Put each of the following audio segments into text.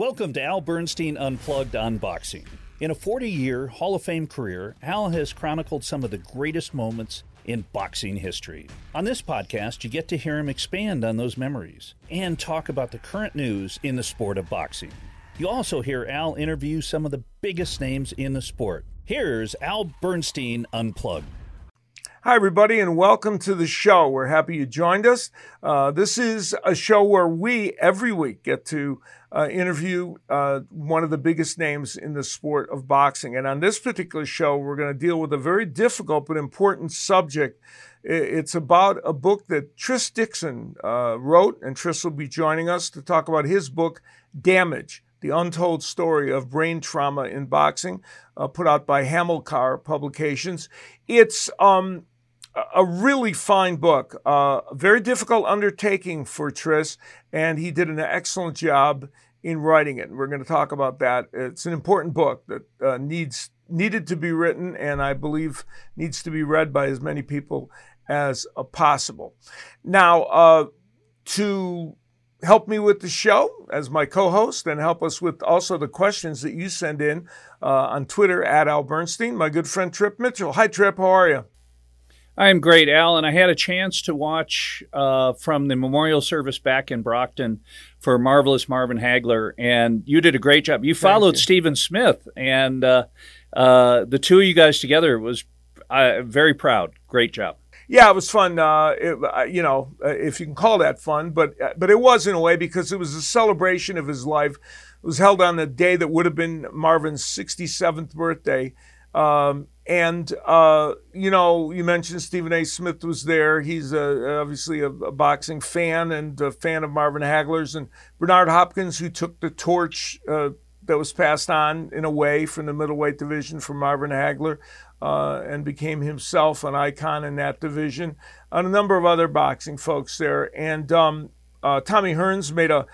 Welcome to Al Bernstein Unplugged Unboxing. In a 40 year Hall of Fame career, Al has chronicled some of the greatest moments in boxing history. On this podcast, you get to hear him expand on those memories and talk about the current news in the sport of boxing. You also hear Al interview some of the biggest names in the sport. Here's Al Bernstein Unplugged. Hi, everybody, and welcome to the show. We're happy you joined us. Uh, this is a show where we, every week, get to uh, interview uh, one of the biggest names in the sport of boxing. And on this particular show, we're going to deal with a very difficult but important subject. It's about a book that Tris Dixon uh, wrote, and Tris will be joining us to talk about his book, Damage the Untold Story of Brain Trauma in Boxing, uh, put out by Hamilcar Publications. It's um, a really fine book, uh, very difficult undertaking for Tris, and he did an excellent job in writing it. We're going to talk about that. It's an important book that uh, needs needed to be written, and I believe needs to be read by as many people as uh, possible. Now, uh, to help me with the show as my co-host and help us with also the questions that you send in uh, on Twitter at Al Bernstein, my good friend Trip Mitchell. Hi, Trip. How are you? I'm great, Al, and I had a chance to watch uh, from the memorial service back in Brockton for marvelous Marvin Hagler, and you did a great job. You followed you. Stephen Smith, and uh, uh, the two of you guys together was uh, very proud. Great job. Yeah, it was fun. Uh, it, uh, you know, if you can call that fun, but but it was in a way because it was a celebration of his life. It was held on the day that would have been Marvin's 67th birthday. Um, and uh, you know, you mentioned Stephen A. Smith was there. He's a, obviously a, a, boxing fan and a fan of Marvin Hagler's, and Bernard Hopkins, who took the torch uh, that was passed on in a way from the middleweight division from Marvin Hagler, uh, and became himself an icon in that division. And a number of other boxing folks there, and um, uh, Tommy Hearns made a,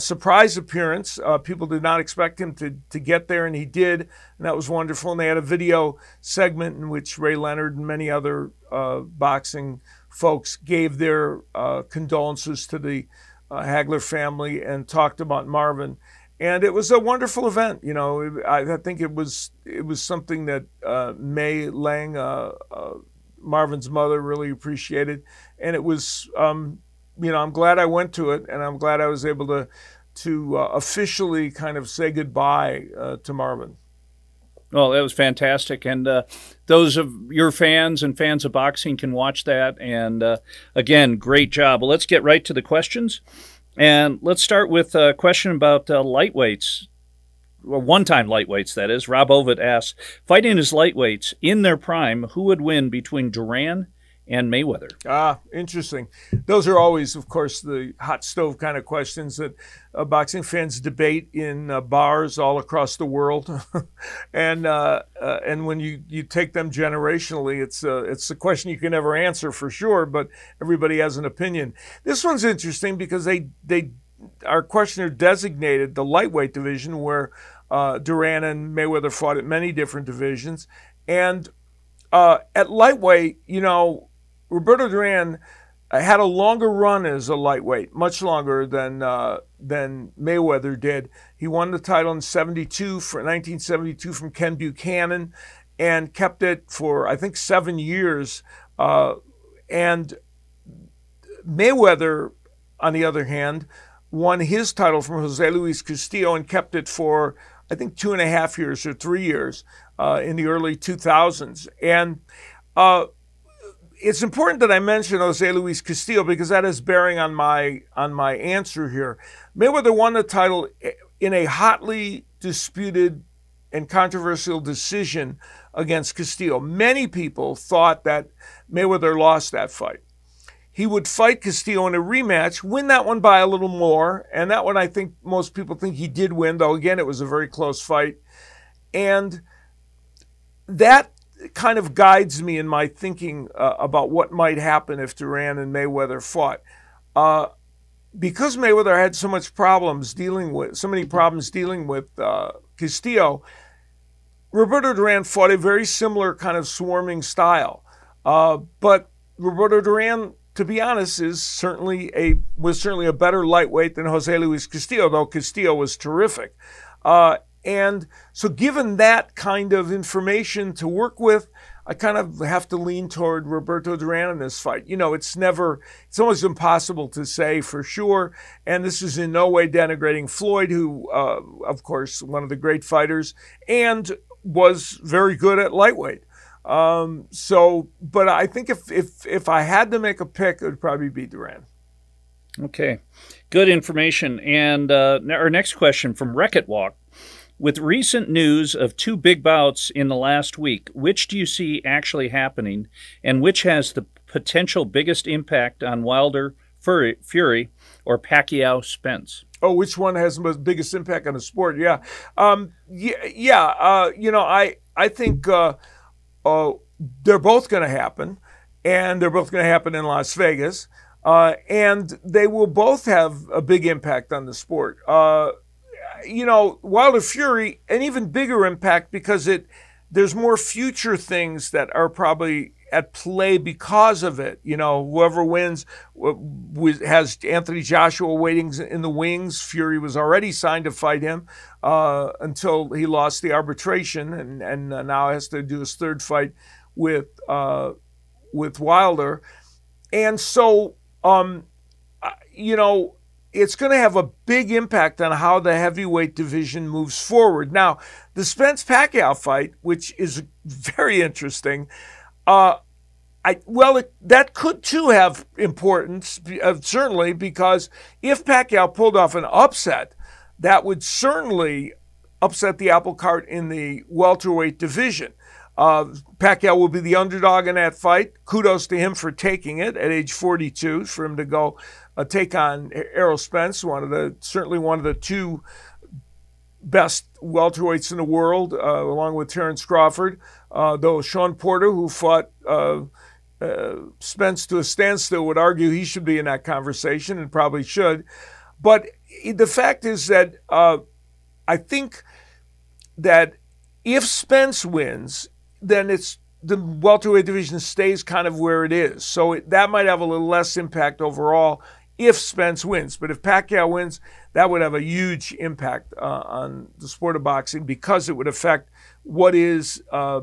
surprise appearance. Uh, people did not expect him to, to get there, and he did, and that was wonderful. And they had a video segment in which Ray Leonard and many other uh, boxing folks gave their uh, condolences to the uh, Hagler family and talked about Marvin. And it was a wonderful event. You know, I, think it was it was something that Mae Lang, Marvin's mother, really appreciated, and it was. Um, you know, I'm glad I went to it, and I'm glad I was able to to uh, officially kind of say goodbye uh, to Marvin. Well, that was fantastic, and uh, those of your fans and fans of boxing can watch that. And uh, again, great job. Well, let's get right to the questions, and let's start with a question about uh, lightweights. One-time lightweights, that is. Rob Ovid asks, fighting as lightweights in their prime, who would win between Duran and Mayweather. Ah, interesting. Those are always, of course, the hot stove kind of questions that uh, boxing fans debate in uh, bars all across the world, and uh, uh, and when you, you take them generationally, it's uh, it's a question you can never answer for sure, but everybody has an opinion. This one's interesting because they they our questioner designated the lightweight division where uh, Duran and Mayweather fought at many different divisions, and at lightweight, you know Roberto Duran had a longer run as a lightweight, much longer than uh, than Mayweather did. He won the title in 72 for 1972 from Ken Buchanan, and kept it for I think seven years. Uh, and Mayweather, on the other hand, won his title from Jose Luis Castillo and kept it for I think two and a half years or three years uh, in the early 2000s. And uh, it's important that I mention Jose Luis Castillo because that has bearing on my on my answer here. Mayweather won the title in a hotly disputed and controversial decision against Castillo. Many people thought that Mayweather lost that fight. He would fight Castillo in a rematch, win that one by a little more, and that one I think most people think he did win, though again it was a very close fight. And that kind of guides me in my thinking uh, about what might happen if Duran and Mayweather fought. Uh, because Mayweather had so much problems dealing with, so many problems dealing with uh, Castillo, Roberto Duran fought a very similar kind of swarming style. Uh, but Roberto Duran to be honest, is certainly a was certainly a better lightweight than Jose Luis Castillo, though Castillo was terrific. And so, given that kind of information to work with, I kind of have to lean toward Roberto Duran in this fight. You know, it's never, it's almost impossible to say for sure. And this is in no way denigrating Floyd, who, uh, of course, one of the great fighters and was very good at lightweight. Um, so, but I think if, if, if I had to make a pick, it would probably be Duran. Okay, good information. And uh, our next question from Wreck It Walk. With recent news of two big bouts in the last week, which do you see actually happening, and which has the potential biggest impact on Wilder Fury or Pacquiao Spence? Oh, which one has the biggest impact on the sport? Yeah, um, yeah, yeah. Uh, you know, I I think uh, uh, they're both going to happen, and they're both going to happen in Las Vegas, uh, and they will both have a big impact on the sport. Uh, you know, Wilder Fury, an even bigger impact because it there's more future things that are probably at play because of it. You know, whoever wins has Anthony Joshua waiting in the wings. Fury was already signed to fight him uh, until he lost the arbitration, and and now has to do his third fight with uh, with Wilder, and so um, you know it's going to have a big impact on how the heavyweight division moves forward. Now, the Spence Pacquiao fight, which is very interesting, uh, I, well, it, that could too have importance, uh, certainly, because if Pacquiao pulled off an upset, that would certainly upset the apple cart in the welterweight division. Uh, Pacquiao will be the underdog in that fight. Kudos to him for taking it at age 42, for him to go uh, take on Errol Spence, one of the certainly one of the two best welterweights in the world, uh, along with Terence Crawford. Uh, though Sean Porter, who fought uh, uh, Spence to a standstill, would argue he should be in that conversation and probably should. But the fact is that I think that if Spence wins, then it's the welterweight division stays kind of where it is. So it, that might have a little less impact overall if Spence wins. But if Pacquiao wins, that would have a huge impact uh, on the sport of boxing because it would affect what is uh,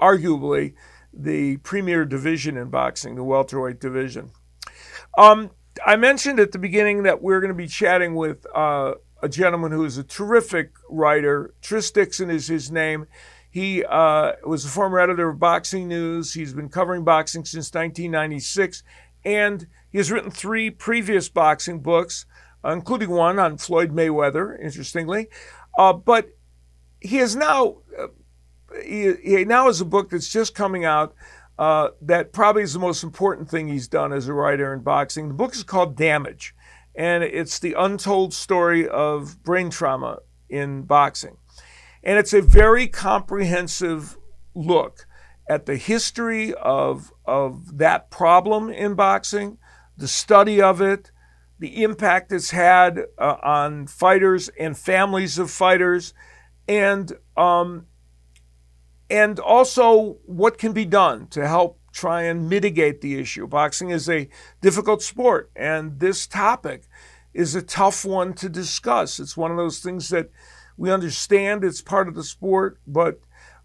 arguably the premier division in boxing, the welterweight division. Um, I mentioned at the beginning that we're going to be chatting with uh, a gentleman who is a terrific writer. Tris Dixon is his name. He uh, was a former editor of Boxing News. He's been covering boxing since 1996, and he has written three previous boxing books, uh, including one on Floyd Mayweather, interestingly. Uh, but he is now uh, he, he, now has a book that's just coming out uh, that probably is the most important thing he's done as a writer in boxing. The book is called Damage, and it's the untold story of brain trauma in boxing. And it's a very comprehensive look at the history of, of that problem in boxing, the study of it, the impact it's had uh, on fighters and families of fighters, and um, and also what can be done to help try and mitigate the issue. Boxing is a difficult sport, and this topic is a tough one to discuss. It's one of those things that we understand it's part of the sport, but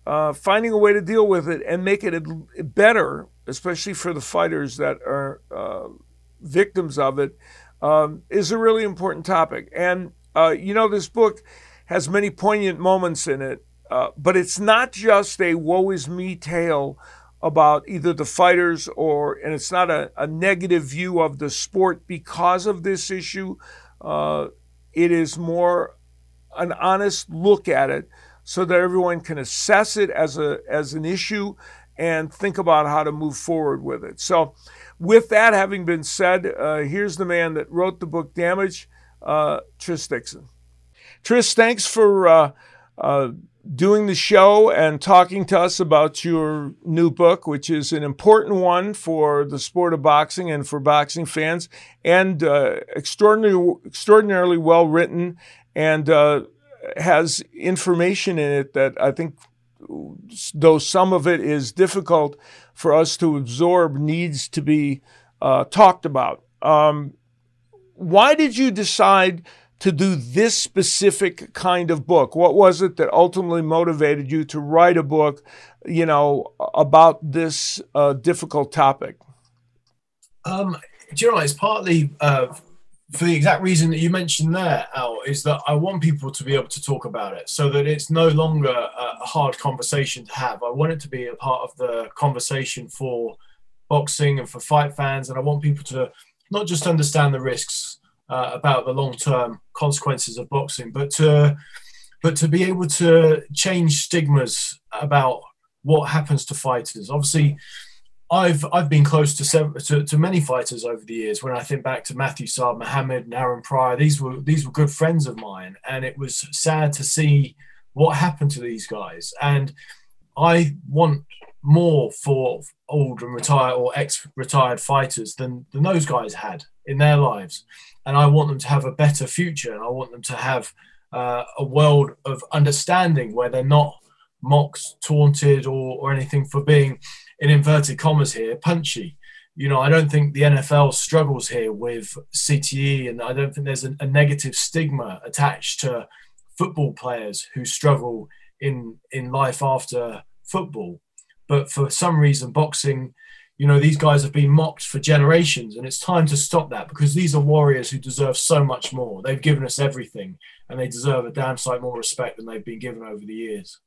uh, finding a way to deal with it and make it better, especially for the fighters that are uh, victims of it, um, is a really important topic. And, uh, you know, this book has many poignant moments in it, uh, but it's not just a woe is me tale about either the fighters or, and it's not a, a negative view of the sport because of this issue. Uh, it is more an honest look at it so that everyone can assess it as a as an issue and think about how to move forward with it. So, with that having been said, uh, here's the man that wrote the book Damage, uh, Tris Dixon. Tris, thanks for uh, uh doing the show and talking to us about your new book, which is an important one for the sport of boxing and for boxing fans, and uh, extraordinarily, extraordinarily well written and uh, has information in it that I think, though some of it is difficult for us to absorb, needs to be uh, talked about. Um, why did you decide to do this specific kind of book? What was it that ultimately motivated you to write a book, you know, about this uh, difficult topic? Um, you know, it's partly uh, for the exact reason that you mentioned there, Al, is that I want people to be able to talk about it so that it's no longer a hard conversation to have. I want it to be a part of the conversation for boxing and for fight fans. And I want people to not just understand the risks uh, about the long term consequences of boxing, but to, but to be able to change stigmas about what happens to fighters. Obviously, I've I've been close to, to, to many fighters over the years. When I think back to Matthew Saad, Muhammad, and Aaron Pryor, these were these were good friends of mine, and it was sad to see what happened to these guys. And I want more for old and retired or ex-retired fighters than than those guys had in their lives, and I want them to have a better future, and I want them to have uh, a world of understanding where they're not mocked, taunted, or or anything for being in inverted commas here, punchy. You know, I don't think the NFL struggles here with CTE, and I don't think there's a, a negative stigma attached to football players who struggle in in life after football. But for some reason, boxing, you know, these guys have been mocked for generations, and it's time to stop that because these are warriors who deserve so much more. They've given us everything, and they deserve a damn sight more respect than they've been given over the years.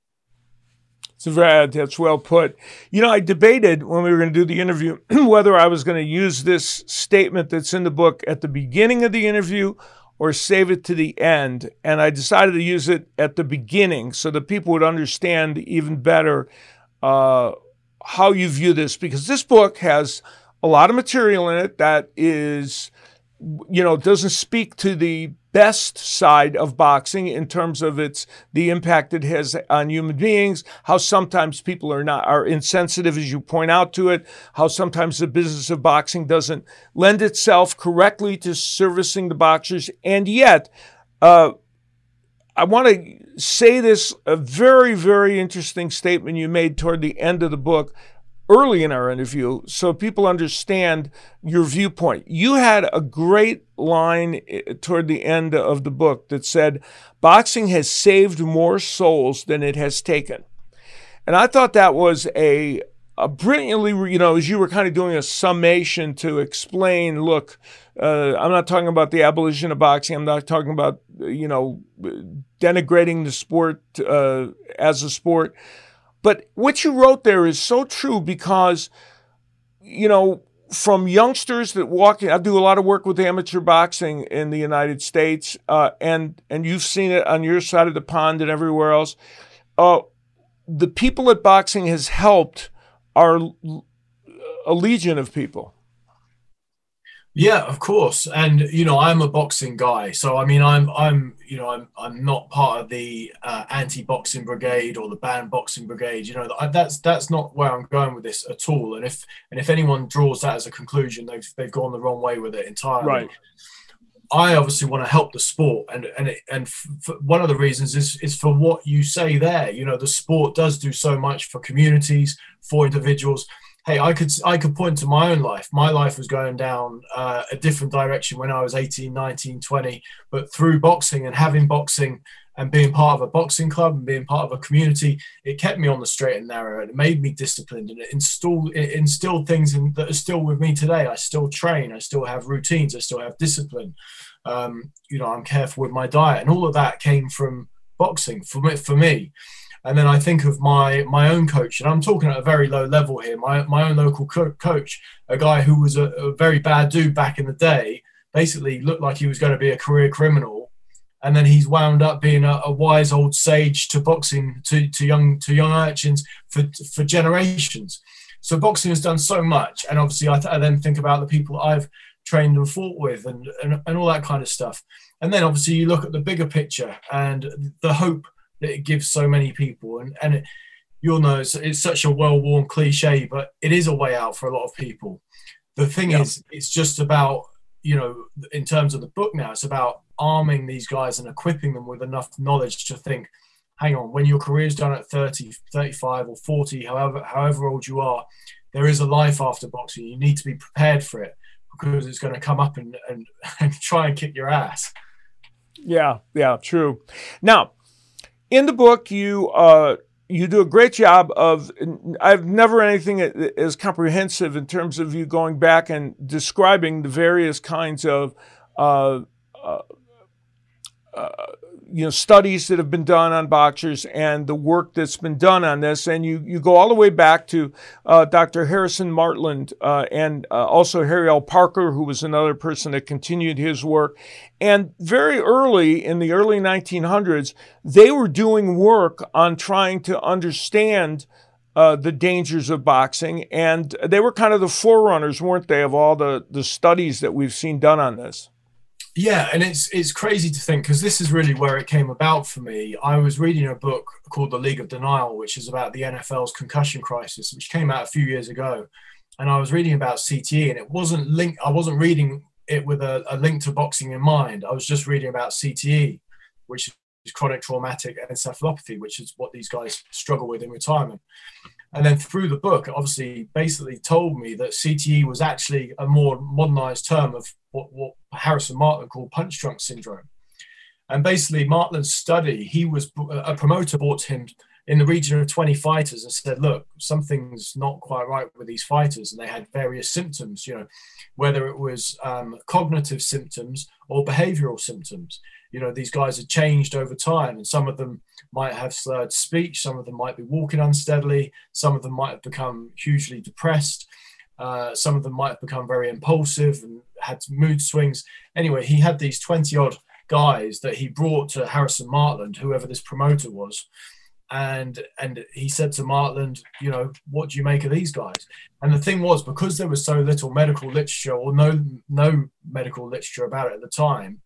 Very, that's well put. You know, I debated when we were going to do the interview whether I was going to use this statement that's in the book at the beginning of the interview or save it to the end. And I decided to use it at the beginning so that people would understand even better uh, how you view this, because this book has a lot of material in it that is, you know, doesn't speak to the best side of boxing in terms of its the impact it has on human beings how sometimes people are not are insensitive as you point out to it how sometimes the business of boxing doesn't lend itself correctly to servicing the boxers. And yet uh, I want to say this a very, very interesting statement you made toward the end of the book early in our interview so people understand your viewpoint. You had a great line eh, toward the end of the book that said, Boxing has saved more souls than it has taken. And I thought that was a, a brilliantly, you know, as you were kind of doing a summation to explain, look, uh, I'm not talking about the abolition of boxing. I'm not talking about, you know, denigrating the sport uh, as a sport. But what you wrote there is so true because, you know, from youngsters that walk in, I do a lot of work with amateur boxing in the United States, uh, and and you've seen it on your side of the pond and everywhere else. Uh, the people that boxing has helped are a legion of people. Yeah, of course. And you know, I'm a boxing guy, so I mean, I'm I'm you know I'm I'm not part of the uh, anti-boxing brigade or the ban boxing brigade. You know, that's that's not where I'm going with this at all. And if and if anyone draws that as a conclusion, they've they've gone the wrong way with it entirely. Right. I obviously want to help the sport, and and it, and one of the reasons is is for what you say there. You know, the sport does do so much for communities, for individuals hey i could i could point to my own life. My life was going down uh, a different direction when i was 18 19 20 but through boxing and having boxing and being part of a boxing club and being part of a community it kept me on the straight and narrow and it made me disciplined and it instilled it instilled things in, that are still with me today. I still train. I still have routines. I still have discipline. Um, you know i'm careful with my diet and all of that came from boxing for me, for me and then I think of my my own coach, and I'm talking at a very low level here. My my own local co- coach, a guy who was a, a, very bad dude back in the day, basically looked like he was going to be a career criminal, and then he's wound up being a, a wise old sage to boxing to, to young to young urchins for for generations. So boxing has done so much, and obviously I, th- I then think about the people I've trained and fought with, and, and and all that kind of stuff. And then obviously you look at the bigger picture and the hope that it gives so many people. And, and it, you'll know it's, it's such a well worn cliche, but it is a way out for a lot of people. The thing yeah. is, it's just about, you know, in terms of the book now, it's about arming these guys and equipping them with enough knowledge to think, hang on, when your career's done at 30, 35 or 40, however, however old you are, there is a life after boxing. You need to be prepared for it because it's going to come up and, and, and try and kick your ass. Yeah, yeah, true. Now, in the book, you uh, you do a great job of. I've never anything as comprehensive in terms of you going back and describing the various kinds of uh, uh, uh you know studies that have been done on boxers and the work that's been done on this and you you go all the way back to uh, Dr. Harrison Martland uh, and uh, also Harry L. Parker who was another person that continued his work and very early in the early 1900s they were doing work on trying to understand uh, the dangers of boxing, and they were kind of the forerunners, weren't they, of all the, the studies that we've seen done on this? Yeah, and it's it's crazy to think because this is really where it came about for me. I was reading a book called The League of Denial, which is about the NFL's concussion crisis, which came out a few years ago. And I was reading about CTE, and it wasn't linked. I wasn't reading it with a, a link to boxing in mind. I was just reading about CTE, which is chronic traumatic encephalopathy, which is what these guys struggle with in retirement. And then through the book, obviously, basically told me that CTE was actually a more modernized term of what, what Harrison Martland called punch drunk syndrome. And basically, Martland's study, he was uh, a promoter brought him in the region of 20 fighters and said, look, something's not quite right with these fighters. And they had various symptoms, you know, whether it was um, cognitive symptoms or behavioral symptoms. You know, these guys had changed over time, and some of them might have slurred speech, some of them might be walking unsteadily, some of them might have become hugely depressed. Uh, some of them might have become very impulsive and had mood swings. Anyway, he had these 20 odd guys that he brought to Harrison Martland, whoever this promoter was. And and he said to Martland, you know, what do you make of these guys? And the thing was, because there was so little medical literature or no no medical literature about it at the time,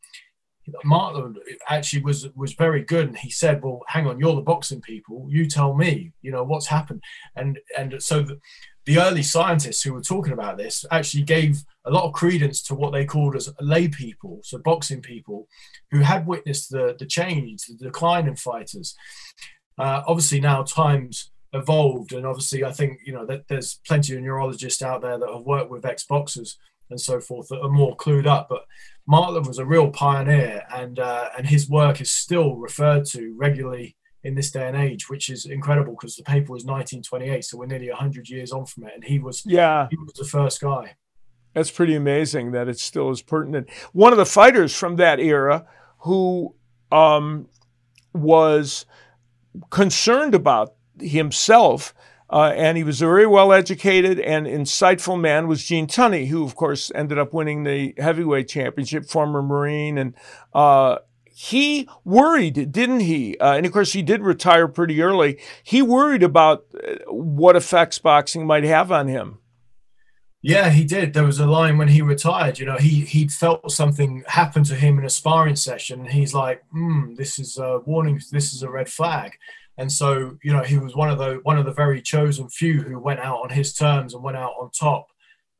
Martland actually was was very good, and he said, "Well, hang on, you're the boxing people. You tell me, you know, what's happened." And and so the, the early scientists who were talking about this actually gave a lot of credence to what they called as lay people, so boxing people, who had witnessed the the change, the decline in fighters. Uh, obviously, now times evolved, and obviously, I think you know that there's plenty of neurologists out there that have worked with ex boxers and so forth that are more clued up, but Martland was a real pioneer, and uh, and his work is still referred to regularly in this day and age, which is incredible because the paper was 1928, so we're nearly 100 years on from it, and he was yeah he was the first guy. That's pretty amazing that it still is pertinent. One of the fighters from that era who um, was concerned about himself uh, and he was a very well educated and insightful man was Gene Tunney, who of course ended up winning the heavyweight championship, former Marine. And uh, he worried, didn't he? Uh, and of course, he did retire pretty early. He worried about uh, what effects boxing might have on him. Yeah, he did. There was a line when he retired. You know, he he felt something happen to him in a sparring session, he's like, "Hmm, this is a warning. This is a red flag." And so, you know, he was one of the one of the very chosen few who went out on his terms and went out on top.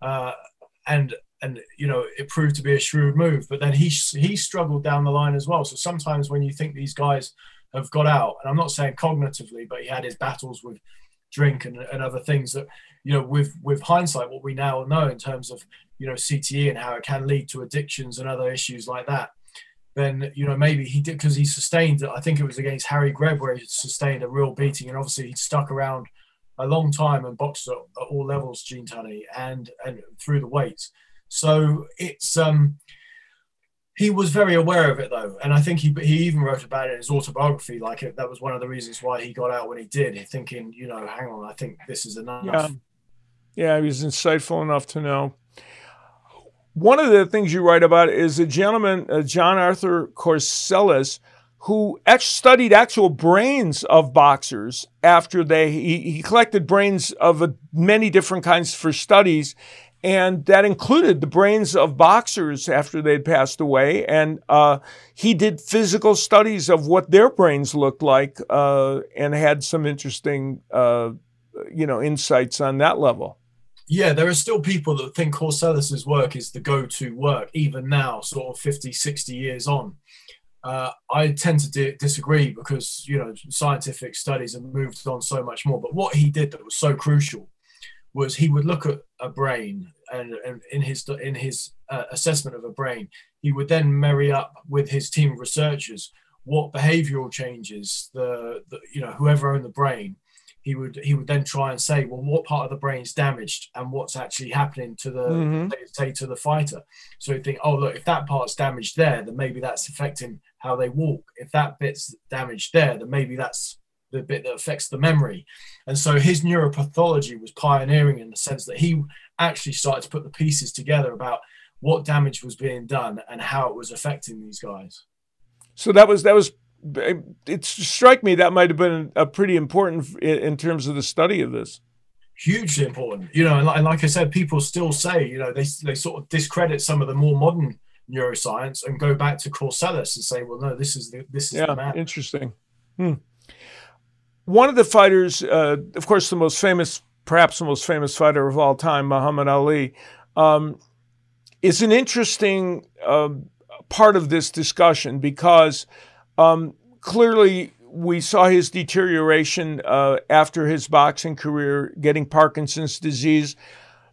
Uh, and and you know, it proved to be a shrewd move. But then he he struggled down the line as well. So sometimes when you think these guys have got out, and I'm not saying cognitively, but he had his battles with drink and, and other things that you know with with hindsight what we now know in terms of you know cte and how it can lead to addictions and other issues like that then you know maybe he did because he sustained. I think it was against Harry Greb where he sustained a real beating, and obviously he stuck around a long time and boxed at, at all levels, Gene Tunney, and and through the weights. So it's um he was very aware of it though, and I think he he even wrote about it in his autobiography. Like it, that was one of the reasons why he got out when he did, thinking, you know, hang on, I think this is enough. Yeah, yeah, he was insightful enough to know. One of the things you write about is a gentleman, uh, John Arthur Corsellis, who studied actual brains of boxers after they he, he collected brains of a, many different kinds for studies and that included the brains of boxers after they'd passed away and uh, he did physical studies of what their brains looked like uh, and had some interesting uh, you know insights on that level yeah, there are still people that think Corsellis's work is the go-to work, even now, sort of 50, 60 years on. Uh, I tend to di- disagree because you know scientific studies have moved on so much more. But what he did that was so crucial was he would look at a brain and, and in his in his uh, assessment of a brain, he would then marry up with his team of researchers what behavioral changes the, the you know whoever owned the brain he would he would then try and say, well, what part of the brain is damaged and what's actually happening to the mm-hmm. say to the fighter. So you think, oh look, if that part's damaged there, then maybe that's affecting how they walk. If that bit's damaged there, then maybe that's the bit that affects the memory. And so his neuropathology was pioneering in the sense that he actually started to put the pieces together about what damage was being done and how it was affecting these guys. So that was that was it strike me that might have been a pretty important in terms of the study of this hugely important you know and like, and like, i said people still say you know they, they sort of discredit some of the more modern neuroscience and go back to Corsellis and say well no this is the this is yeah, the man interesting hmm. one of the fighters uh, of course the most famous perhaps the most famous fighter of all time muhammad ali um, is an interesting uh, part of this discussion because um, clearly, we saw his deterioration uh, after his boxing career, getting Parkinson's disease.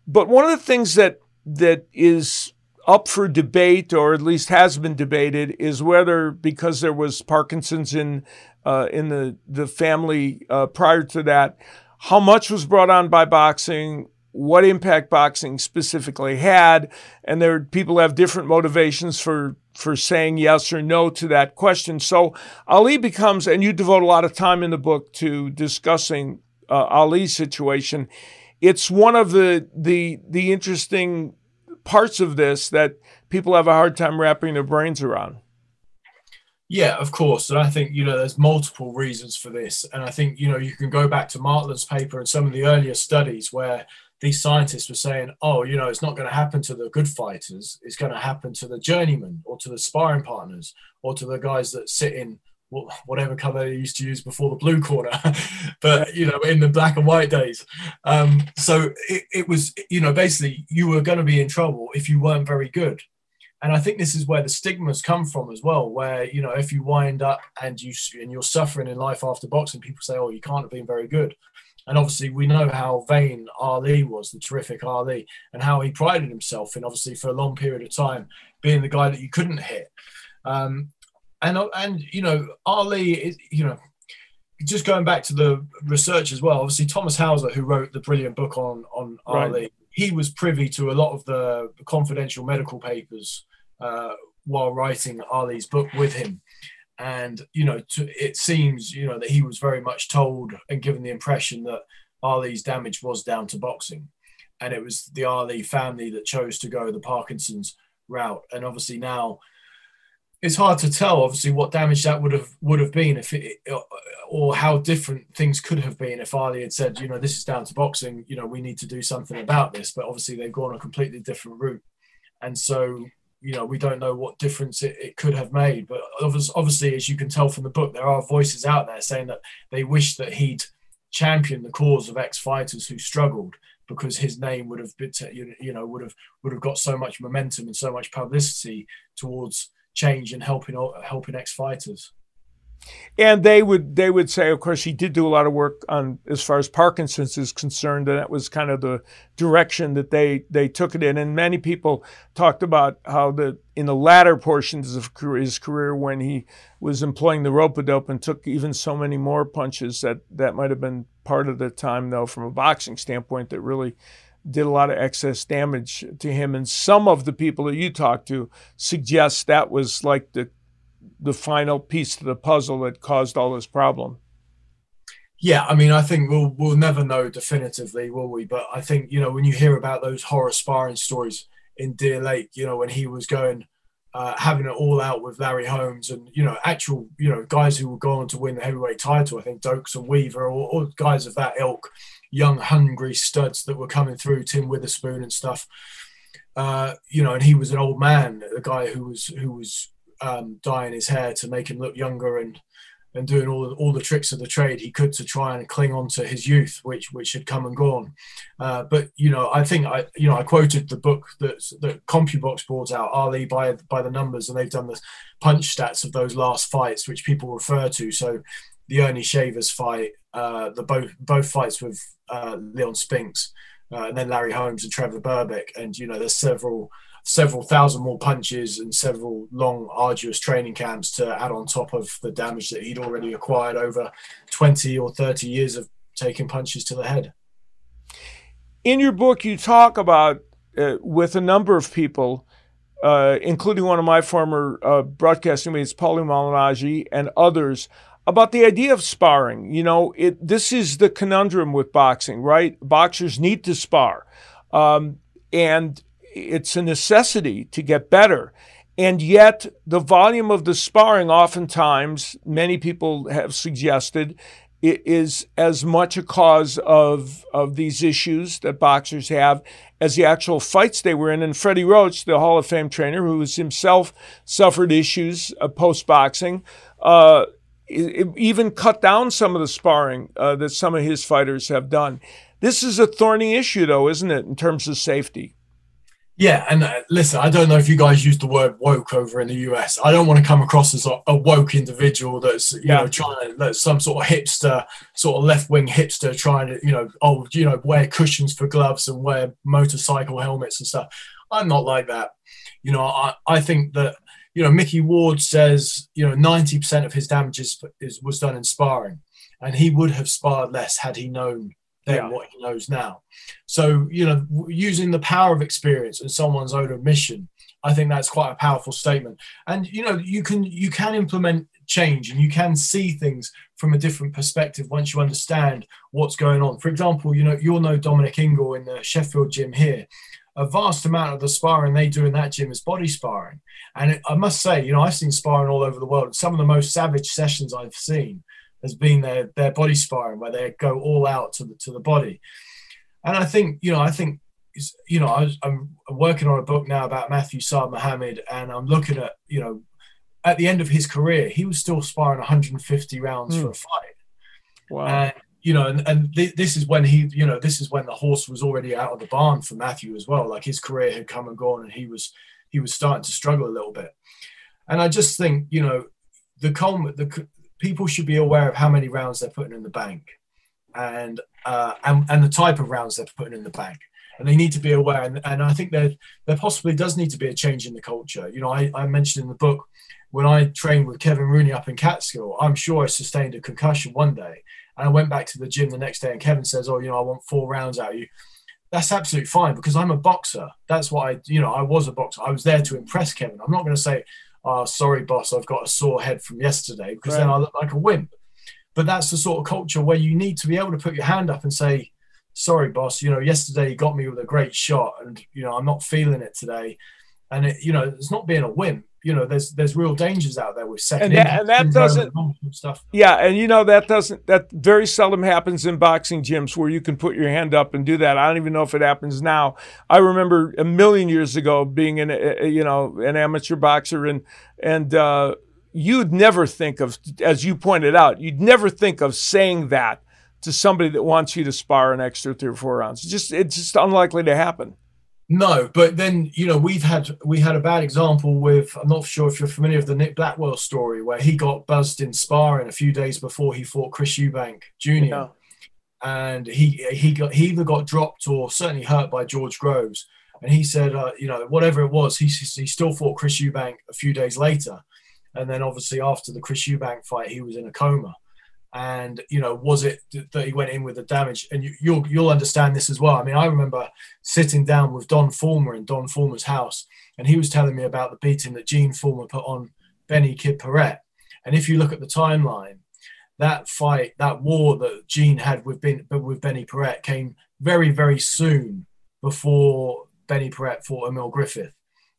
But one of the things that that is up for debate, or at least has been debated, is whether because there was Parkinson's in uh, in the the family uh, prior to that, how much was brought on by boxing, what impact boxing specifically had, and there people have different motivations for for saying yes or no to that question. So Ali becomes, and you devote a lot of time in the book to discussing uh, Ali's situation. It's one of the the the interesting parts of this that people have a hard time wrapping their brains around. Yeah, of course. And I think, you know, there's multiple reasons for this. And I think, you know, you can go back to Martland's paper and some of the earlier studies where these scientists were saying, oh, you know, it's not going to happen to the good fighters. It's going to happen to the journeymen or to the sparring partners or to the guys that sit in whatever color they used to use before the blue corner, but you know, in the black and white days. Um, so it, it was, you know, basically you were going to be in trouble if you weren't very good. And I think this is where the stigmas come from as well, where you know if you wind up and you and you're suffering in life after boxing, people say, "Oh, you can't have been very good." And obviously, we know how vain Ali was, the terrific Ali, and how he prided himself in, obviously, for a long period of time, being the guy that you couldn't hit. Um, and, and, you know, Ali, is, you know, just going back to the research as well, obviously, Thomas Hauser, who wrote the brilliant book on, on right. Ali, he was privy to a lot of the confidential medical papers uh, while writing Ali's book with him. And you know to, it seems you know that he was very much told and given the impression that ali's damage was down to boxing. And it was the ali family that chose to go the parkinson's route. And obviously now it's hard to tell obviously what damage that would have would have been if it or how different things could have been if ali had said you know this is down to boxing you know we need to do something about this. But obviously they've gone a completely different route. And so you know we don't know what difference it, it could have made. But obviously as you can tell from the book there are voices out there saying that they wish that he'd championed the cause of ex-fighters who struggled because his name would have been you know would have would have got so much momentum and so much publicity towards change and helping helping ex-fighters and they would they would say, of course, he did do a lot of work on as far as Parkinson's is concerned, and that was kind of the direction that they they took it in. And many people talked about how the in the latter portions of his career, when he was employing the rope a dope and took even so many more punches, that that might have been part of the time, though, from a boxing standpoint, that really did a lot of excess damage to him. And some of the people that you talked to suggest that was like the the final piece to the puzzle that caused all this problem? Yeah, I mean, I think we'll we'll never know definitively, will we? But I think you know when you hear about those horror sparring stories in Deer Lake, you know when he was going uh, having it all out with Larry Holmes and you know actual you know guys who were going to win the heavyweight title. I think Dokes and Weaver, or, or guys of that ilk, young hungry studs that were coming through, Tim Witherspoon and stuff. Uh, you know, and he was an old man, a guy who was who was um, dyeing his hair to make him look younger and and doing all all the tricks of the trade he could to try and cling on to his youth, which which had come and gone. Uh, but you know, I think I you know I quoted the book that that CompuBox brought out, Ali by by the numbers, and they've done the punch stats of those last fights, which people refer to. So the Ernie Shavers fight, uh, the both both fights with uh, Leon Spinks, uh, and then Larry Holmes and Trevor Berbick, and you know there's several several thousand more punches and several long, arduous training camps to add on top of the damage that he'd already acquired over 20 or 30 years of taking punches to the head. In your book, you talk about uh, with a number of people, uh, including one of my former uh, broadcasting mates, Paulie Malignaggi, and others, about the idea of sparring. You know, it, this is the conundrum with boxing, right? Boxers need to spar. Um, and it's a necessity to get better. And yet, the volume of the sparring, oftentimes, many people have suggested, is as much a cause of, of these issues that boxers have as the actual fights they were in. And Freddie Roach, the Hall of Fame trainer, who has himself suffered issues uh, post boxing, uh, even cut down some of the sparring uh, that some of his fighters have done. This is a thorny issue, though, isn't it, in terms of safety? Yeah, and uh, listen, I don't know if you guys use the word woke over in the US. I don't want to come across as a, a woke individual that's you yeah. know trying to some sort of hipster, sort of left wing hipster trying to you know oh you know wear cushions for gloves and wear motorcycle helmets and stuff. I'm not like that. You know, I I think that you know Micky Ward says you know 90% of his damages is, was done in sparring, and he would have sparred less had he known yeah. what he knows now. So, you know, using the power of experience and someone's own admission, I think that's quite a powerful statement. And you know, you can you can implement change and you can see things from a different perspective once you understand what's going on. For example, you know, you'll know Dominic Ingle in the Sheffield gym here. A vast amount of the sparring they do in that gym is body sparring. And it, I must say, you know, I've seen sparring all over the world. Some of the most savage sessions I've seen has been their their body sparring where they go all out to the to the body. And I think you know I think you know I am working on a book now about Matthew Saad Muhammad, and I'm looking at you know at the end of his career he was still sparring 150 rounds mm. for a fight. Wow. And, you know, and, and th- this is when he, you know, this is when the horse was already out of the barn for Matthew as well. Like his career had come and gone, and he was he was starting to struggle a little bit. And I just think, you know, the com- the people should be aware of how many rounds they're putting in the bank and uh, and, and the type of rounds they're putting in the bank. And they need to be aware. And, and i think there there possibly does need to be a change in the culture. You know I, I mentioned in the book when i trained with kevin rooney up in catskill i'm sure i sustained a concussion one day. And i went back to the gym the next day and kevin says oh you know i want four rounds out of you. That's absolutely fine because i'm a boxer. That's i you know i was a boxer. I was there to impress kevin. I'm not going to say oh, sorry, boss, I've got a sore head from yesterday, because right. then I look like a wimp. But that's the sort of culture where you need to be able to put your hand up and say, sorry, boss, you know, yesterday you got me with a great shot and, you know, I'm not feeling it today. And, it, you know, it's not being a wimp you know there's there's real dangers out there with second and that, and that doesn't stuff. Yeah and you know that doesn't that very seldom happens in boxing gyms where you can put your hand up and do that. I don't even know if it happens now. I remember a million years ago being an you know an amateur boxer and and uh, you'd never think of as you pointed out you'd never think of saying that to somebody that wants you to spar an extra three or four rounds. It's just it's just unlikely to happen no, but then you know we've had we had a bad example with I'm not sure if you're familiar with the Nick Blackwell story where he got buzzed in sparring a few days before he fought Chris Eubank Jr. Yeah. and he he got he either got dropped or certainly hurt by George Groves and he said uh, you know whatever it was he he still fought Chris Eubank a few days later and then obviously after the Chris Eubank fight he was in a coma and you know was it that he went in with the damage? And you, will you'll understand this as well. I mean i remember sitting down with don fullmer in don fullmer's house and he was telling me about the beating that gene fullmer put on benny kid paret and if you look at the timeline that fight that war that gene had with, ben, with benny paret came very very soon before benny paret fought emile griffith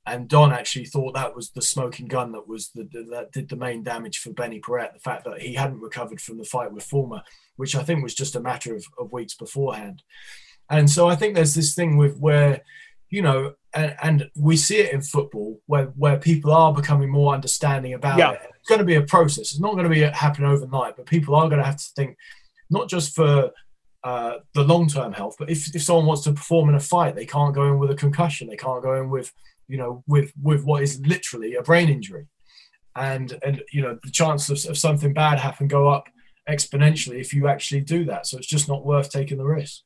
and Don actually thought that was the smoking gun that was the, that did the main damage for Benny Paret. The fact that he hadn't recovered from the fight with Fullmer, which I think was just a matter of, of weeks beforehand. And so I think there's this thing with where, you know, and, and we see it in football where where people are becoming more understanding about Yeah. it. It's going to be a process. It's not going to be happen overnight, but people are going to have to think not just for uh, the long term health, but if, if someone wants to perform in a fight, they can't go in with a concussion. They can't go in with you know with with what is literally a brain injury, and and you know the chance of, of something bad happen go up exponentially if you actually do that. So it's just not worth taking the risk.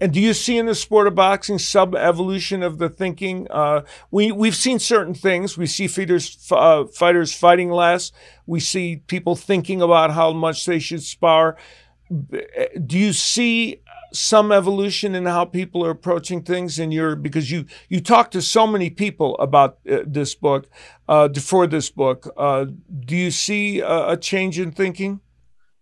And do you see in the sport of boxing sub evolution of the thinking? Uh, we we've seen certain things. We see fighters uh, fighters fighting less. We see people thinking about how much they should spar. Do you see some evolution in how people are approaching things in your because you you talk to so many people about uh, this book uh, for this book. Uh, do you see a, a change in thinking?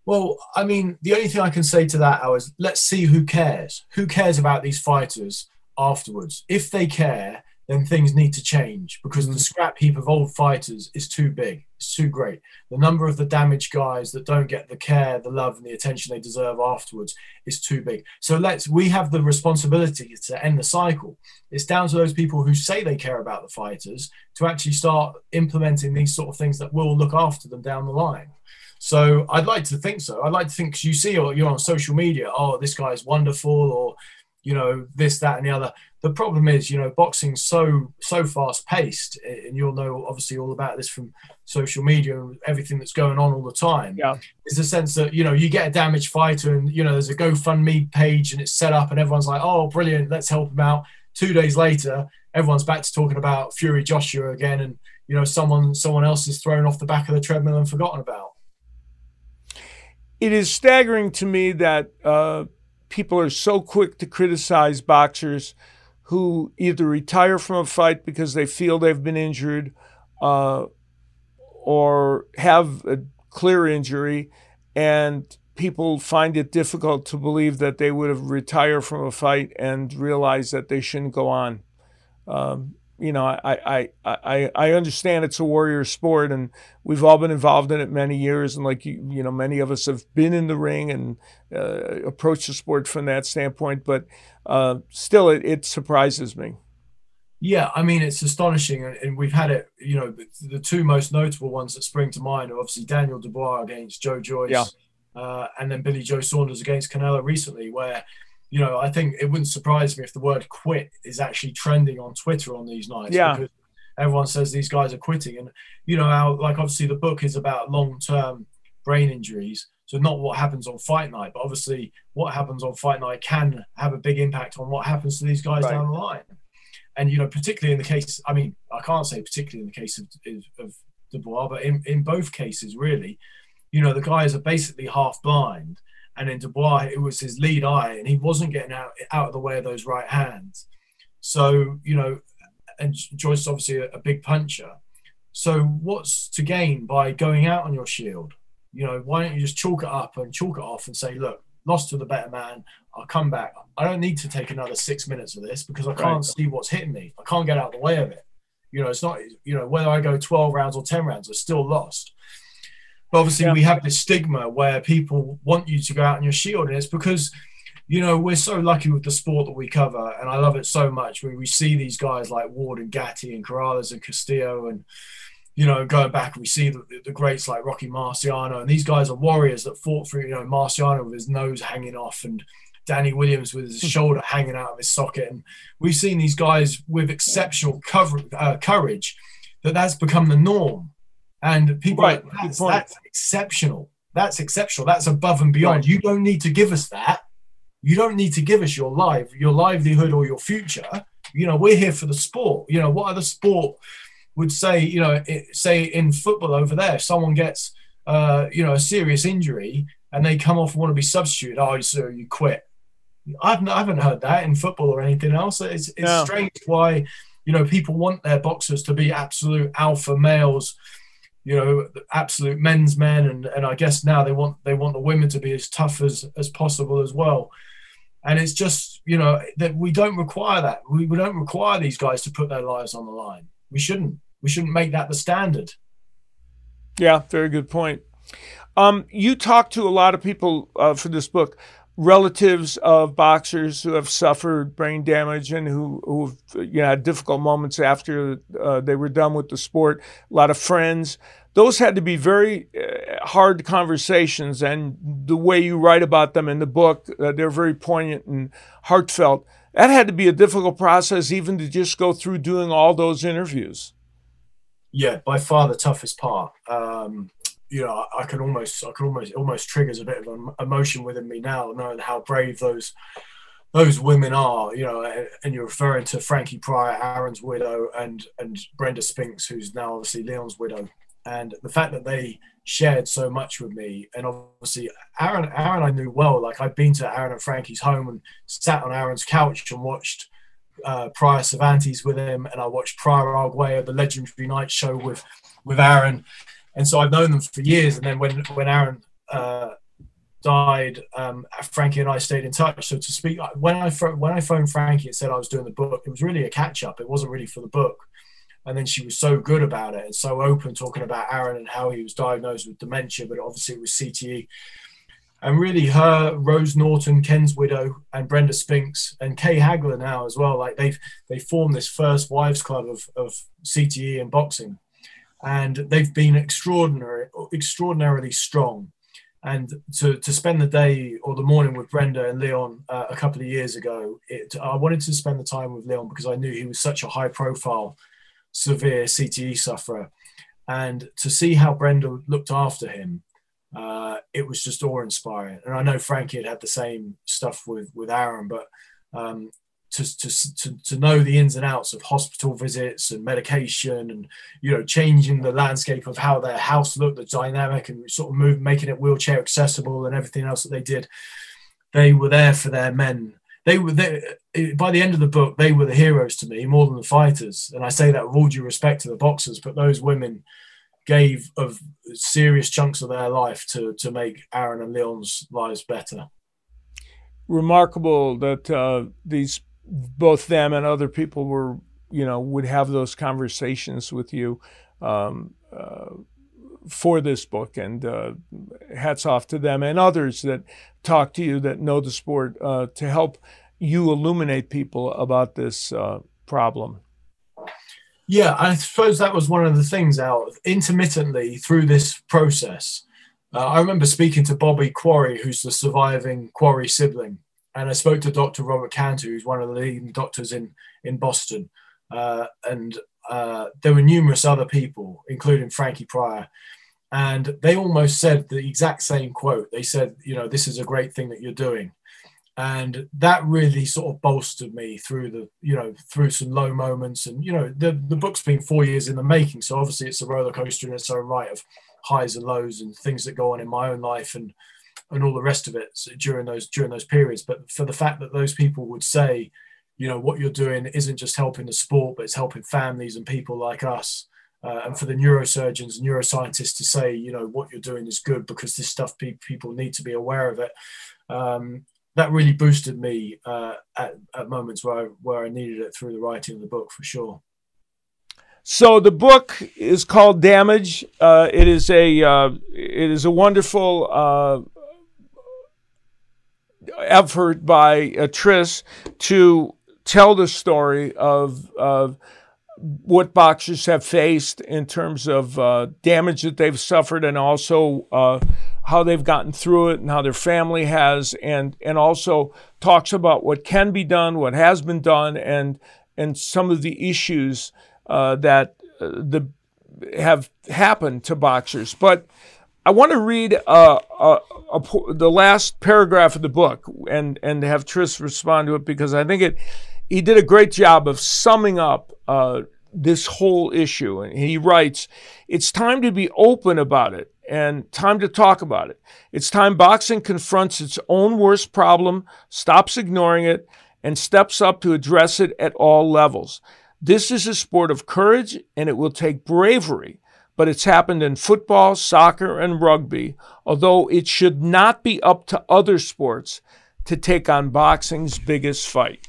Well, I mean, the only thing I can say to that Al, is let's see who cares. Who cares about these fighters afterwards? If they care, then things need to change because the mm. scrap heap of old fighters is too big. It's too great. The number of the damaged guys that don't get the care, the love, and the attention they deserve afterwards is too big. So let's we have the responsibility to end the cycle. It's down to those people who say they care about the fighters to actually start implementing these sort of things that will look after them down the line. So I'd like to think so. I'd like to think because you see, or you're on social media, oh, this guy's wonderful, or you know, this, that, and the other. The problem is, you know, boxing's so so fast paced, and you'll know obviously all about this from social media and everything that's going on all the time. Yeah. Is the sense that you know you get a damaged fighter, and you know there's a GoFundMe page, and it's set up, and everyone's like, oh, brilliant, let's help him out. Two days later, everyone's back to talking about Fury Joshua again, and you know someone someone else is thrown off the back of the treadmill and forgotten about it is staggering to me that uh, people are so quick to criticize boxers who either retire from a fight because they feel they've been injured uh, or have a clear injury, and people find it difficult to believe that they would have retired from a fight and realize that they shouldn't go on. Um, you know, I, I, I, I understand it's a warrior sport and we've all been involved in it many years. And like, you, you know, many of us have been in the ring and uh, approached the sport from that standpoint, but uh, still it, it surprises me. Yeah, I mean, it's astonishing. And we've had it, you know, the two most notable ones that spring to mind are obviously Daniel Dubois against Joe Joyce yeah. uh, and then Billy Joe Saunders against Canelo recently, where you know, I think it wouldn't surprise me if the word quit is actually trending on Twitter on these nights. Yeah. Because everyone says these guys are quitting. And, you know, our, like obviously the book is about long term brain injuries. So not what happens on fight night, but obviously what happens on fight night can have a big impact on what happens to these guys Right. down the line. And, you know, particularly in the case, I mean, I can't say particularly in the case of, of Dubois, but in, in both cases, really, you know, the guys are basically half blind and in Dubois it was his lead eye, and he wasn't getting out out of the way of those right hands. So you know, and Joyce is obviously a, a big puncher. So what's to gain by going out on your shield? You know, why don't you just chalk it up and chalk it off and say, look, lost to the better man. I'll come back. I don't need to take another six minutes of this because I can't Right. see what's hitting me. I can't get out of the way of it. You know, it's not. You know, whether I go twelve rounds or ten rounds, I'm still lost. But obviously, Yeah. we have this stigma where people want you to go out on your shield, and it's because, you know, we're so lucky with the sport that we cover, and I love it so much. When we see these guys like Ward and Gatti and Corrales and Castillo, and you know, going back, we see the, the greats like Rocky Marciano, and these guys are warriors that fought for, you know, Marciano with his nose hanging off, and Danny Williams with his shoulder hanging out of his socket, and we've seen these guys with exceptional cover, uh, courage. That that's become the norm, and people Right, like, that's, that's exceptional. That's exceptional. That's above and beyond. Right. You don't need to give us that. You don't need to give us your life, your livelihood, or your future. You know, we're here for the sport. You know, what other sport would say? You know, it, say in football over there, if someone gets, uh, you know, a serious injury and they come off and want to be substituted. Oh, so you quit. I've I haven't heard that in football or anything else. It's it's No. strange why you know people want their boxers to be absolute alpha males you know absolute men's men and and i guess now they want they want the women to be as tough as as possible as well and it's just you know that we don't require that we, we don't require these guys to put their lives on the line we shouldn't we shouldn't make that the standard Yeah, very good point. Um, you talked to a lot of people uh, for this book. relatives of boxers who have suffered brain damage and who who you know, had difficult moments after uh, they were done with the sport. A lot of friends. Those had to be very uh, hard conversations, and the way you write about them in the book, uh, they're very poignant and heartfelt. That had to be a difficult process, even to just go through doing all those interviews. Yeah, by far the toughest part. Um, you know, I can almost, I can almost, almost triggers a bit of an emotion within me now, knowing how brave those those women are. You know, and you're referring to Frankie Pryor, Aaron's widow, and and Brenda Spinks, who's now obviously Leon's widow, and the fact that they shared so much with me, and obviously Aaron, Aaron, I knew well. Like I'd been to Aaron and Frankie's home and sat on Aaron's couch and watched. Uh, Pryor Cervantes with him, and I watched Pryor Arguello, the legendary night show with with Aaron, and so I've known them for years. And then when when Aaron uh, died, um, Frankie and I stayed in touch. So to speak, when I when I phoned Frankie and said I was doing the book, it was really a catch up. It wasn't really for the book. And then she was so good about it and so open, talking about Aaron and how he was diagnosed with dementia, but obviously it was CTE. And really, her, Rose Norton, Ken's widow, and Brenda Spinks, and Kay Hagler now as well. Like they've they formed this first wives club of, of CTE and boxing and they've been extraordinary, extraordinarily strong. And to, to spend the day or the morning with Brenda and Leon uh, a couple of years ago, it, I wanted to spend the time with Leon because I knew he was such a high profile, severe CTE sufferer. And to see how Brenda looked after him, uh, it was just awe inspiring. And I know Frankie had had the same stuff with, with Aaron, but um, to, to, to, to know the ins and outs of hospital visits and medication and you know changing the landscape of how their house looked the dynamic and sort of move making it wheelchair accessible and everything else that they did they were there for their men they were there by the end of the book they were the heroes to me more than the fighters and i say that with all due respect to the boxers but those women gave of serious chunks of their life to to make aaron and leon's lives better remarkable that uh, these both them and other people were, you know, would have those conversations with you um, uh, for this book. And uh, hats off to them and others that talk to you that know the sport uh, to help you illuminate people about this uh, problem. Yeah, I suppose that was one of the things out intermittently through this process. Uh, I remember speaking to Bobby Quarry, who's the surviving Quarry sibling, and I spoke to Dr. Robert Cantu, who's one of the leading doctors in in Boston, uh, and uh, there were numerous other people, including Frankie Pryor, and they almost said the exact same quote. They said, "You know, this is a great thing that you're doing," and that really sort of bolstered me through the, you know, through some low moments. And you know, the the book's been four years in the making, so obviously it's a roller coaster in its own right of highs and lows and things that go on in my own life and and all the rest of it during those during those periods. But for the fact that those people would say, you know, what you're doing isn't just helping the sport, but it's helping families and people like us. Uh, and for the neurosurgeons, neuroscientists to say, you know, what you're doing is good because this stuff pe- people need to be aware of it. Um, that really boosted me uh, at, at moments where I, where I needed it through the writing of the book for sure. So the book is called Damage. Uh, it is a uh, it is a wonderful uh, effort by uh, Tris to tell the story of, of what boxers have faced in terms of uh, damage that they've suffered and also uh, how they've gotten through it and how their family has and and also talks about what can be done what has been done and and some of the issues uh, that uh, the have happened to boxers. But I want to read uh, uh, a, the last paragraph of the book and and have Tris respond to it because I think it he did a great job of summing up uh, this whole issue. And he writes, "It's time to be open about it and time to talk about it. It's time boxing confronts its own worst problem, stops ignoring it, and steps up to address it at all levels." This is a sport of courage, and it will take bravery but it's happened in football, soccer, and rugby, although it should not be up to other sports to take on boxing's biggest fight.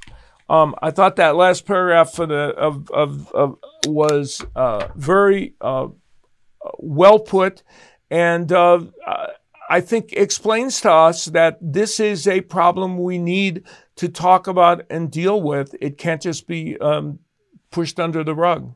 Um, I thought that last paragraph for the of, of, of was uh, very uh, well put, and uh, I think explains to us that this is a problem we need to talk about and deal with. It can't just be um, pushed under the rug.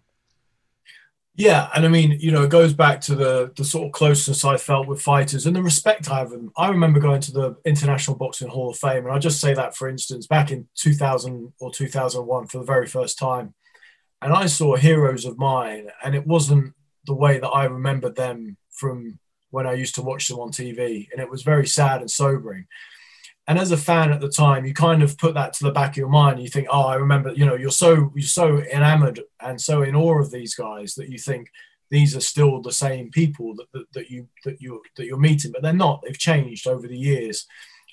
Yeah, and I mean, you know, it goes back to the the sort of closeness I felt with fighters and the respect I have them. I remember going to the International Boxing Hall of Fame, and I just say that for instance, back in 2000 or 2001 for the very first time, and I saw heroes of mine, and it wasn't the way that I remembered them from when I used to watch them on TV, and it was very sad and sobering and as a fan at the time you kind of put that to the back of your mind. You think oh i remember you know you're so you're so enamored and so in awe of these guys that you think these are still the same people that, that, that you that you that you're meeting but they're not. They've changed over the years.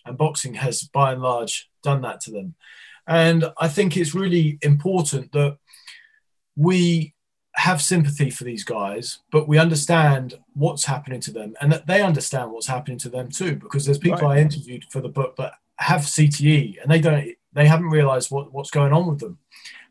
And boxing has by and large done that to them. And i think it's really important that we have sympathy for these guys, but we understand what's happening to them and that they understand what's happening to them too. Because there's people right. I interviewed for the book that have CTE and they don't, they haven't realized what, what's going on with them.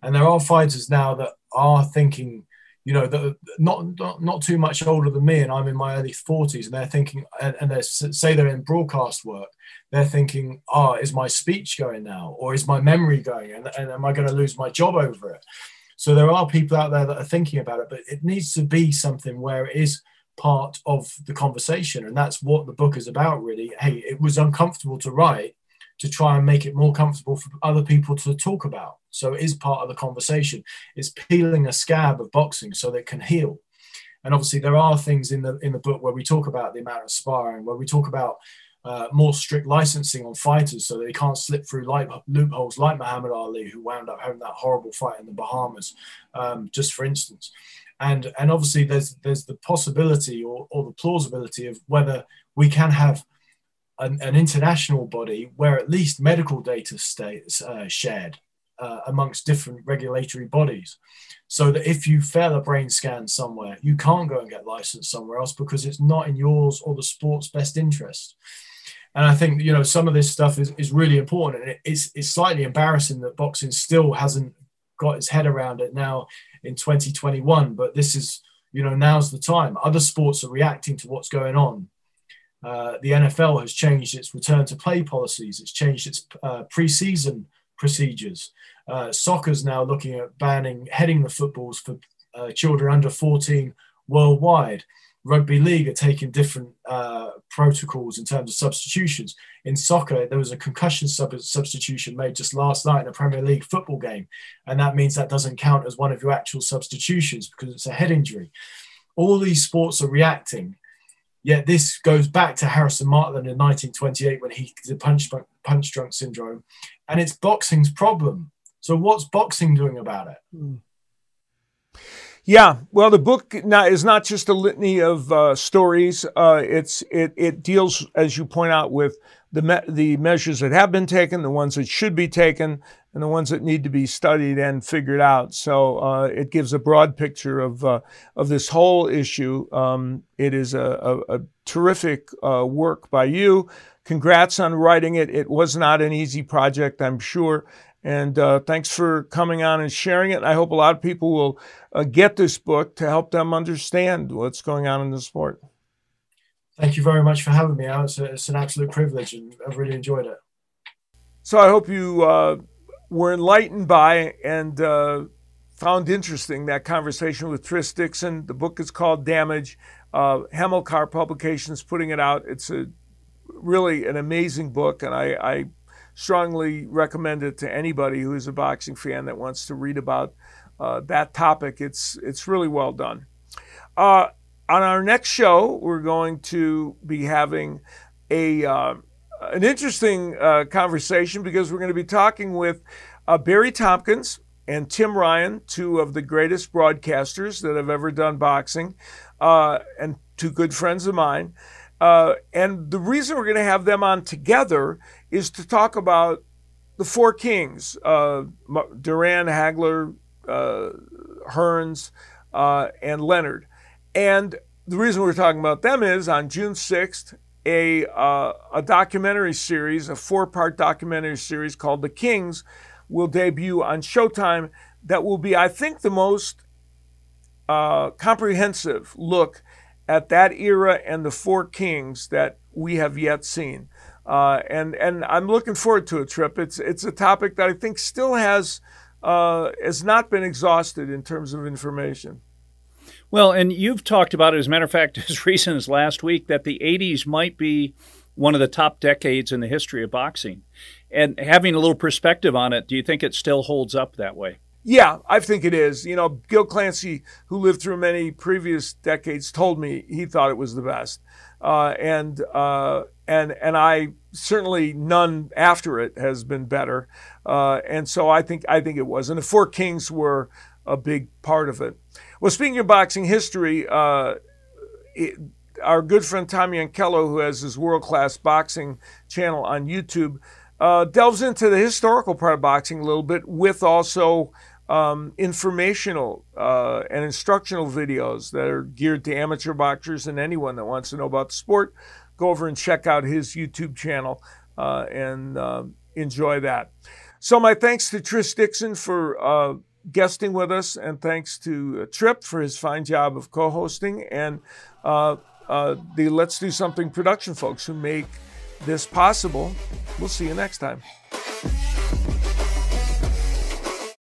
And there are fighters now that are thinking, you know, that not, not not too much older than me, and I'm in my early 40s, and they're thinking, and, and they say they're in broadcast work, they're thinking, oh, is my speech going now, or is my memory going, and, and am I going to lose my job over it? So there are people out there that are thinking about it, but it needs to be something where it is part of the conversation. And that's what the book is about, really. Hey, it was uncomfortable to write to try and make it more comfortable for other people to talk about. So it is part of the conversation. It's peeling a scab of boxing so that it can heal. And obviously, there are things in the in the book where we talk about the amount of sparring, where we talk about uh, more strict licensing on fighters so they can't slip through light, loopholes like Muhammad Ali, who wound up having that horrible fight in the Bahamas, um, just for instance. And, and obviously, there's, there's the possibility or, or the plausibility of whether we can have an, an international body where at least medical data stays uh, shared uh, amongst different regulatory bodies so that if you fail a brain scan somewhere, you can't go and get licensed somewhere else because it's not in yours or the sport's best interest. And I think you know some of this stuff is, is really important, and it's it's slightly embarrassing that boxing still hasn't got its head around it now in 2021. But this is you know now's the time. Other sports are reacting to what's going on. Uh, the NFL has changed its return to play policies. It's changed its uh, preseason procedures. Uh, soccer's now looking at banning heading the footballs for uh, children under 14 worldwide rugby league are taking different uh, protocols in terms of substitutions. In soccer, there was a concussion sub- substitution made just last night in a Premier League football game, and that means that doesn't count as one of your actual substitutions because it's a head injury. All these sports are reacting. Yet this goes back to Harrison Martland in 1928 when he did punch punch drunk syndrome, and it's boxing's problem. So what's boxing doing about it? Mm. Yeah, well, the book is not just a litany of uh, stories. Uh, it's it it deals, as you point out, with the me- the measures that have been taken, the ones that should be taken, and the ones that need to be studied and figured out. So uh, it gives a broad picture of uh, of this whole issue. Um, it is a, a, a terrific uh, work by you. Congrats on writing it. It was not an easy project, I'm sure. And uh, thanks for coming on and sharing it. I hope a lot of people will uh, get this book to help them understand what's going on in the sport. Thank you very much for having me. It's, a, it's an absolute privilege, and I've really enjoyed it. So I hope you uh, were enlightened by and uh, found interesting that conversation with Tris Dixon. The book is called Damage. Uh, Hamilcar Publications putting it out. It's a really an amazing book, and I, I strongly recommend it to anybody who is a boxing fan that wants to read about uh, that topic. It's it's really well done. Uh, on our next show, we're going to be having a uh, an interesting uh, conversation because we're going to be talking with uh, Barry Tompkins and Tim Ryan, two of the greatest broadcasters that have ever done boxing, uh, and two good friends of mine. and the reason we're going to have them on together is to talk about the four kings uh, Duran, Hagler, uh, Hearns, uh, and Leonard. And the reason we're talking about them is on June 6th, a, uh, a documentary series, a four part documentary series called The Kings, will debut on Showtime. That will be, I think, the most uh, comprehensive look at that era and the four kings that we have yet seen. Uh, and and I'm looking forward to a trip. It's it's a topic that I think still has uh, has not been exhausted in terms of information. Well, and you've talked about it, as a matter of fact, as recent as last week, that the 80s might be one of the top decades in the history of boxing. And having a little perspective on it, do you think it still holds up that way? Yeah, I think it is. You know, Gil Clancy, who lived through many previous decades, told me he thought it was the best, uh, and uh, and and I certainly none after it has been better, uh, and so I think I think it was. And the Four Kings were a big part of it. Well, speaking of boxing history, uh, it, our good friend Tommy Ankello, who has his world class boxing channel on YouTube, uh, delves into the historical part of boxing a little bit with also um, informational uh, and instructional videos that are geared to amateur boxers and anyone that wants to know about the sport. Go over and check out his YouTube channel uh, and uh, enjoy that. So, my thanks to Tris Dixon for uh, guesting with us, and thanks to uh, Trip for his fine job of co hosting, and uh, the Let's Do Something production folks who make this possible. We'll see you next time.